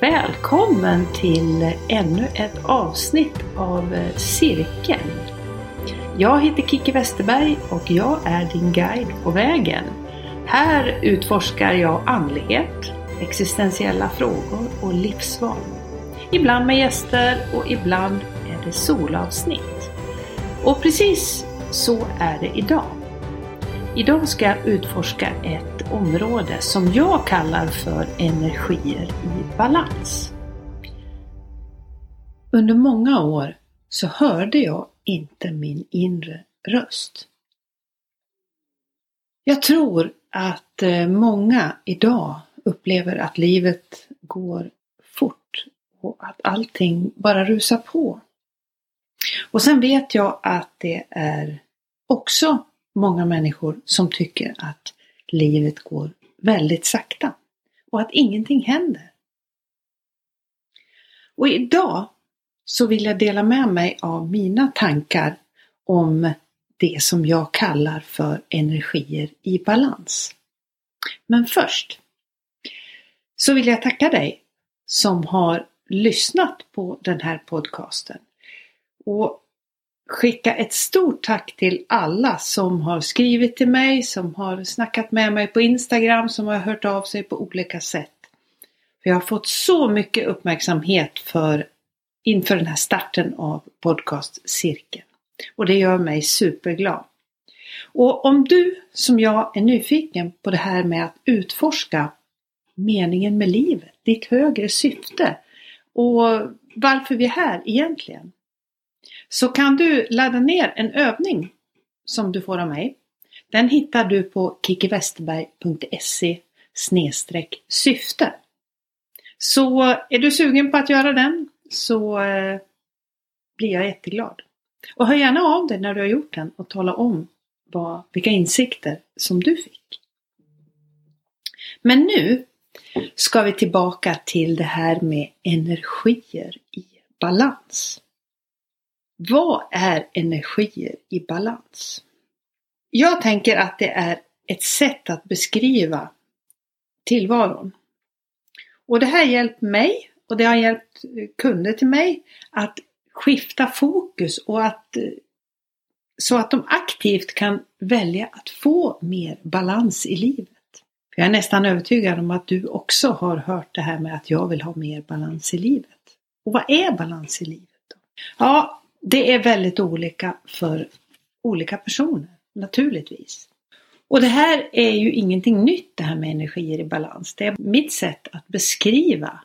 Välkommen till ännu ett avsnitt av Cirkeln. Jag heter Kiki Westerberg och jag är din guide på vägen. Här utforskar jag andlighet, existentiella frågor och livsval. Ibland med gäster och ibland är det solavsnitt. Och precis så är det idag. Idag ska jag utforska ett område som jag kallar för energier i balans. Under många år så hörde jag inte min inre röst. Jag tror att eh, många idag upplever att livet går fort och att allting bara rusar på. Och sen vet jag att det är också många människor som tycker att livet går väldigt sakta och att ingenting händer. Och idag så vill jag dela med mig av mina tankar om det som jag kallar för energier i balans. Men först så vill jag tacka dig som har lyssnat på den här podcasten. Och skicka ett stort tack till alla som har skrivit till mig, som har snackat med mig på Instagram, som har hört av sig på olika sätt. För jag har fått så mycket uppmärksamhet för, inför den här starten av podcastcirkeln. Och det gör mig superglad. Och om du som jag är nyfiken på det här med att utforska meningen med livet, ditt högre syfte och varför vi är här egentligen så kan du ladda ner en övning som du får av mig. Den hittar du på kikiwesterberg.se syfte. Så är du sugen på att göra den så eh, blir jag jätteglad. Och hör gärna av dig när du har gjort den och tala om vad, vilka insikter som du fick. Men nu ska vi tillbaka till det här med energier i balans. Vad är energier i balans? Jag tänker att det är ett sätt att beskriva tillvaron. Och det här har hjälpt mig och det har hjälpt kunder till mig att skifta fokus och att så att de aktivt kan välja att få mer balans i livet. jag är nästan övertygad om att du också har hört det här med att jag vill ha mer balans i livet. Och vad är balans i livet? Då? Ja, det är väldigt olika för olika personer, naturligtvis. Och det här är ju ingenting nytt det här med energier i balans. Det är mitt sätt att beskriva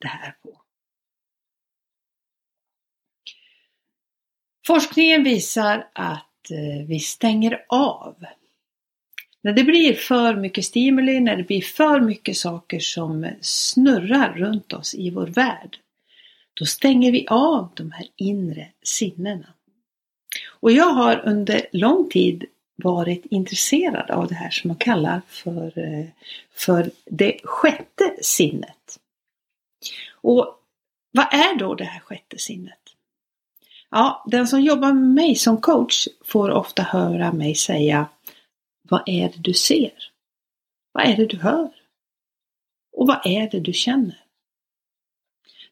det här på. Forskningen visar att eh, vi stänger av. När det blir för mycket stimuli, när det blir för mycket saker som snurrar runt oss i vår värld, då stänger vi av de här inre sinnena. Och jag har under lång tid varit intresserad av det här som man kallar för, eh, för det sjätte sinnet. Och vad är då det här sjätte sinnet? Ja, den som jobbar med mig som coach får ofta höra mig säga Vad är det du ser? Vad är det du hör? Och vad är det du känner?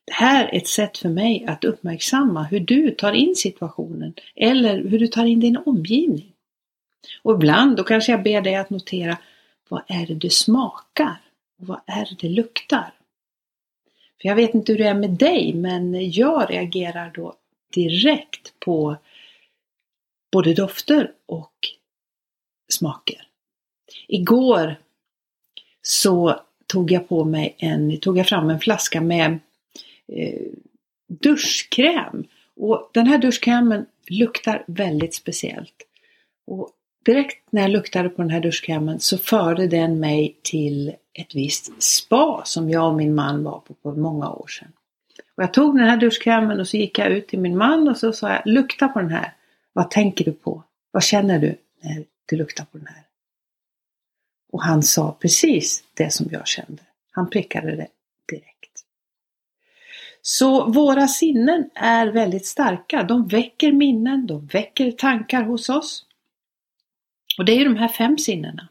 Det här är ett sätt för mig att uppmärksamma hur du tar in situationen eller hur du tar in din omgivning. Och ibland då kanske jag ber dig att notera vad är det du smakar och vad är det det luktar? För jag vet inte hur det är med dig men jag reagerar då direkt på både dofter och smaker. Igår så tog jag på mig en, tog jag fram en flaska med eh, duschkräm. Och den här duschkrämen luktar väldigt speciellt. Och direkt när jag luktade på den här duschkrämen så förde den mig till ett visst spa som jag och min man var på för många år sedan. Och jag tog den här duschkrämen och så gick jag ut till min man och så sa jag lukta på den här. Vad tänker du på? Vad känner du när du luktar på den här? Och han sa precis det som jag kände. Han prickade det direkt. Så våra sinnen är väldigt starka. De väcker minnen, de väcker tankar hos oss. Och det är ju de här fem sinnena.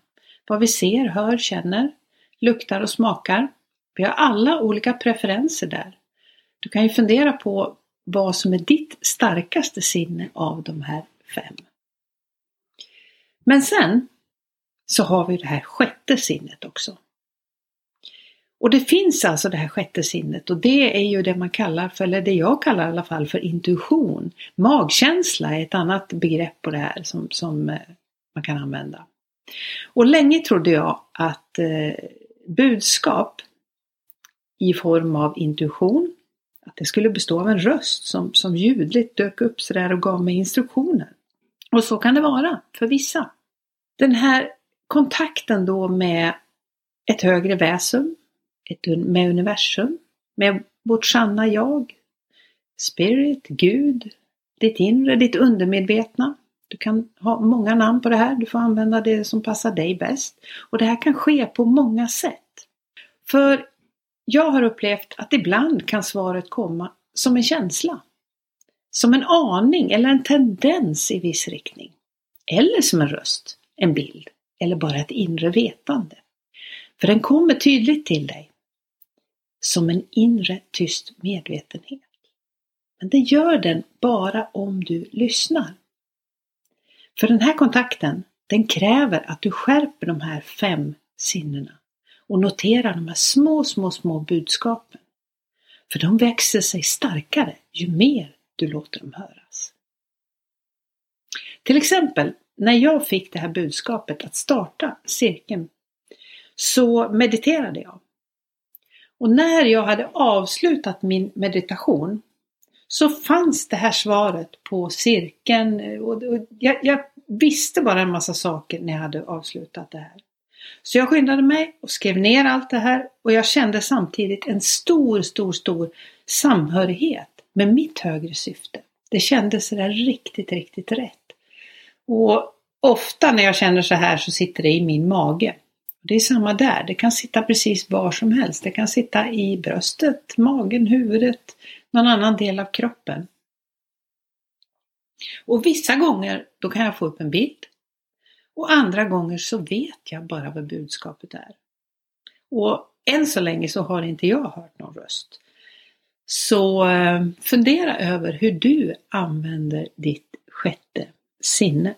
Vad vi ser, hör, känner, luktar och smakar. Vi har alla olika preferenser där. Du kan ju fundera på vad som är ditt starkaste sinne av de här fem. Men sen så har vi det här sjätte sinnet också. Och det finns alltså det här sjätte sinnet och det är ju det man kallar för, eller det jag kallar i alla fall för intuition. Magkänsla är ett annat begrepp på det här som, som eh, man kan använda. Och länge trodde jag att eh, budskap i form av intuition, att det skulle bestå av en röst som, som ljudligt dök upp sådär och gav mig instruktioner. Och så kan det vara för vissa. Den här kontakten då med ett högre väsen, ett, med universum, med vårt sanna jag, spirit, Gud, ditt inre, ditt undermedvetna. Du kan ha många namn på det här, du får använda det som passar dig bäst. Och det här kan ske på många sätt. För jag har upplevt att ibland kan svaret komma som en känsla. Som en aning eller en tendens i viss riktning. Eller som en röst, en bild eller bara ett inre vetande. För den kommer tydligt till dig. Som en inre tyst medvetenhet. Men det gör den bara om du lyssnar. För den här kontakten, den kräver att du skärper de här fem sinnena och noterar de här små, små, små budskapen. För de växer sig starkare ju mer du låter dem höras. Till exempel när jag fick det här budskapet att starta cirkeln så mediterade jag. Och när jag hade avslutat min meditation så fanns det här svaret på cirkeln och jag, jag visste bara en massa saker när jag hade avslutat det här. Så jag skyndade mig och skrev ner allt det här och jag kände samtidigt en stor, stor, stor samhörighet med mitt högre syfte. Det kändes sådär riktigt, riktigt rätt. Och ofta när jag känner så här så sitter det i min mage. Det är samma där, det kan sitta precis var som helst. Det kan sitta i bröstet, magen, huvudet, någon annan del av kroppen. Och vissa gånger då kan jag få upp en bild och andra gånger så vet jag bara vad budskapet är. Och än så länge så har inte jag hört någon röst. Så eh, fundera över hur du använder ditt sjätte sinne.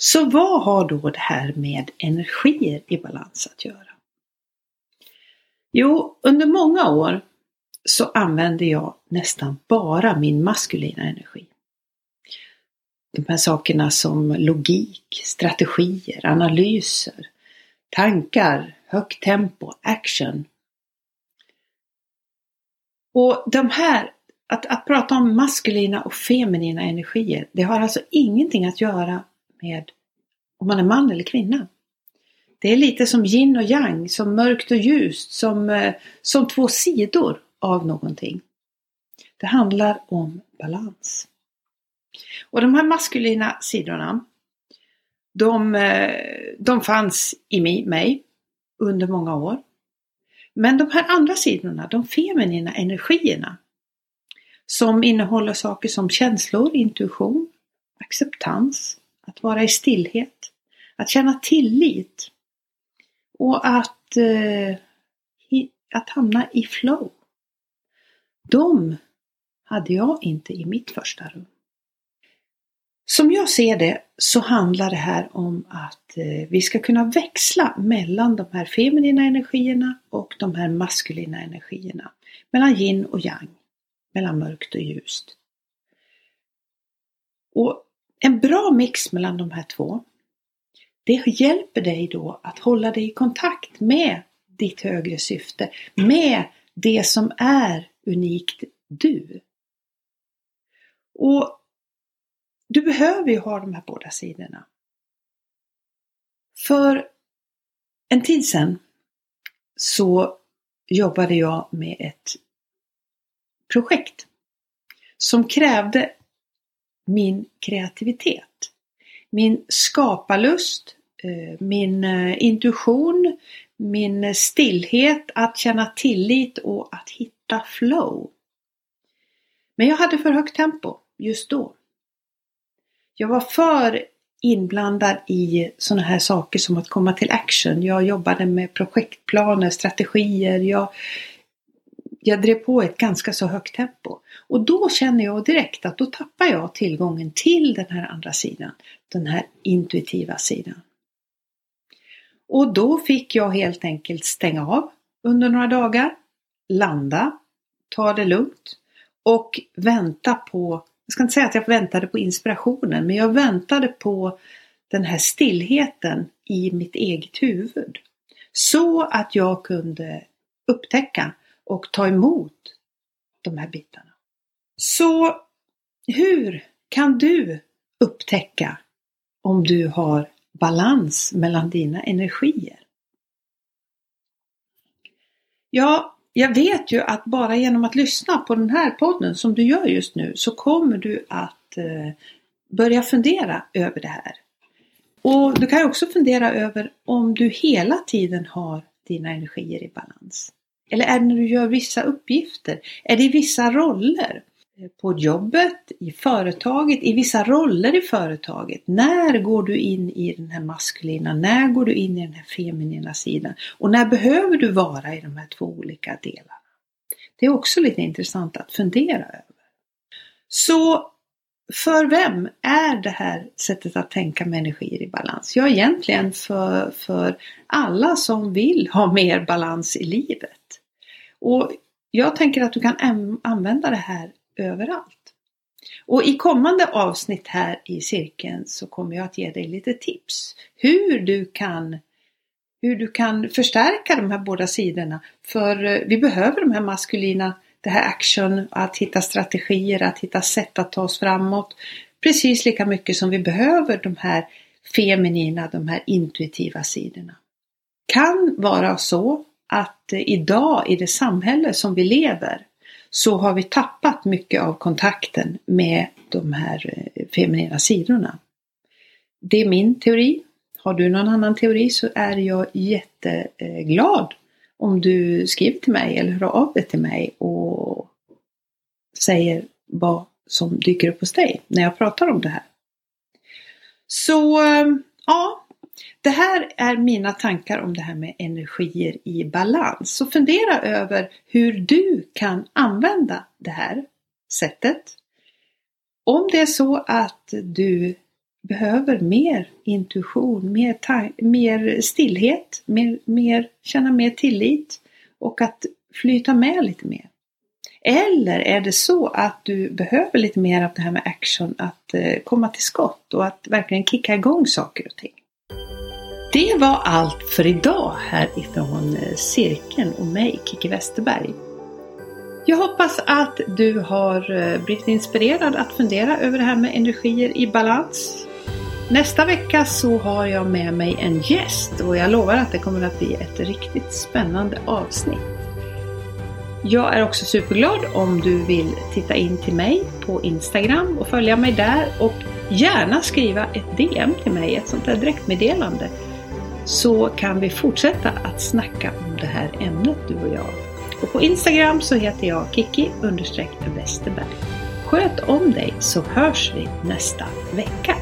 Så vad har då det här med energier i balans att göra? Jo, under många år så använde jag nästan bara min maskulina energi. De här sakerna som logik, strategier, analyser, tankar, högt tempo, action. Och de här, att, att prata om maskulina och feminina energier, det har alltså ingenting att göra med om man är man eller kvinna. Det är lite som yin och yang, som mörkt och ljust, som, eh, som två sidor av någonting. Det handlar om balans. Och de här maskulina sidorna, de, eh, de fanns i mig under många år. Men de här andra sidorna, de feminina energierna, som innehåller saker som känslor, intuition, acceptans, att vara i stillhet, att känna tillit och att, eh, att hamna i flow. De hade jag inte i mitt första rum. Som jag ser det så handlar det här om att eh, vi ska kunna växla mellan de här feminina energierna och de här maskulina energierna. Mellan yin och yang, mellan mörkt och ljust. Och en bra mix mellan de här två, det hjälper dig då att hålla dig i kontakt med ditt högre syfte, med det som är unikt du. Och du behöver ju ha de här båda sidorna. För en tid sedan så jobbade jag med ett projekt som krävde min kreativitet, min skaparlust, eh, min eh, intuition, min stillhet, att känna tillit och att hitta flow. Men jag hade för högt tempo just då. Jag var för inblandad i sådana här saker som att komma till action. Jag jobbade med projektplaner, strategier. Jag, jag drev på ett ganska så högt tempo. Och då känner jag direkt att då tappar jag tillgången till den här andra sidan. Den här intuitiva sidan. Och då fick jag helt enkelt stänga av under några dagar, landa, ta det lugnt och vänta på, jag ska inte säga att jag väntade på inspirationen, men jag väntade på den här stillheten i mitt eget huvud. Så att jag kunde upptäcka och ta emot de här bitarna. Så hur kan du upptäcka om du har balans mellan dina energier? Ja, jag vet ju att bara genom att lyssna på den här podden som du gör just nu så kommer du att eh, börja fundera över det här. Och du kan också fundera över om du hela tiden har dina energier i balans. Eller är det när du gör vissa uppgifter? Är det i vissa roller? På jobbet, i företaget, i vissa roller i företaget. När går du in i den här maskulina? När går du in i den här feminina sidan? Och när behöver du vara i de här två olika delarna? Det är också lite intressant att fundera över. Så för vem är det här sättet att tänka med energier i balans? Ja, egentligen för, för alla som vill ha mer balans i livet. Och jag tänker att du kan använda det här överallt. Och i kommande avsnitt här i cirkeln så kommer jag att ge dig lite tips hur du kan hur du kan förstärka de här båda sidorna. För eh, vi behöver de här maskulina, det här action, att hitta strategier, att hitta sätt att ta oss framåt. Precis lika mycket som vi behöver de här feminina, de här intuitiva sidorna. Kan vara så att idag i det samhälle som vi lever så har vi tappat mycket av kontakten med de här eh, feminina sidorna. Det är min teori. Har du någon annan teori så är jag jätteglad om du skriver till mig eller hör av dig till mig och säger vad som dyker upp hos dig när jag pratar om det här. Så eh, ja, det här är mina tankar om det här med energier i balans. Så fundera över hur du kan använda det här sättet. Om det är så att du behöver mer intuition, mer, mer stillhet, mer, mer, känna mer tillit och att flyta med lite mer. Eller är det så att du behöver lite mer av det här med action, att eh, komma till skott och att verkligen kicka igång saker och ting. Det var allt för idag härifrån eh, Cirkeln och mig, Kiki Westerberg. Jag hoppas att du har eh, blivit inspirerad att fundera över det här med energier i balans. Nästa vecka så har jag med mig en gäst och jag lovar att det kommer att bli ett riktigt spännande avsnitt. Jag är också superglad om du vill titta in till mig på Instagram och följa mig där och gärna skriva ett DM till mig, ett sånt där direktmeddelande så kan vi fortsätta att snacka om det här ämnet du och jag. Och på Instagram så heter jag Kiki Westerberg. Sköt om dig så hörs vi nästa vecka.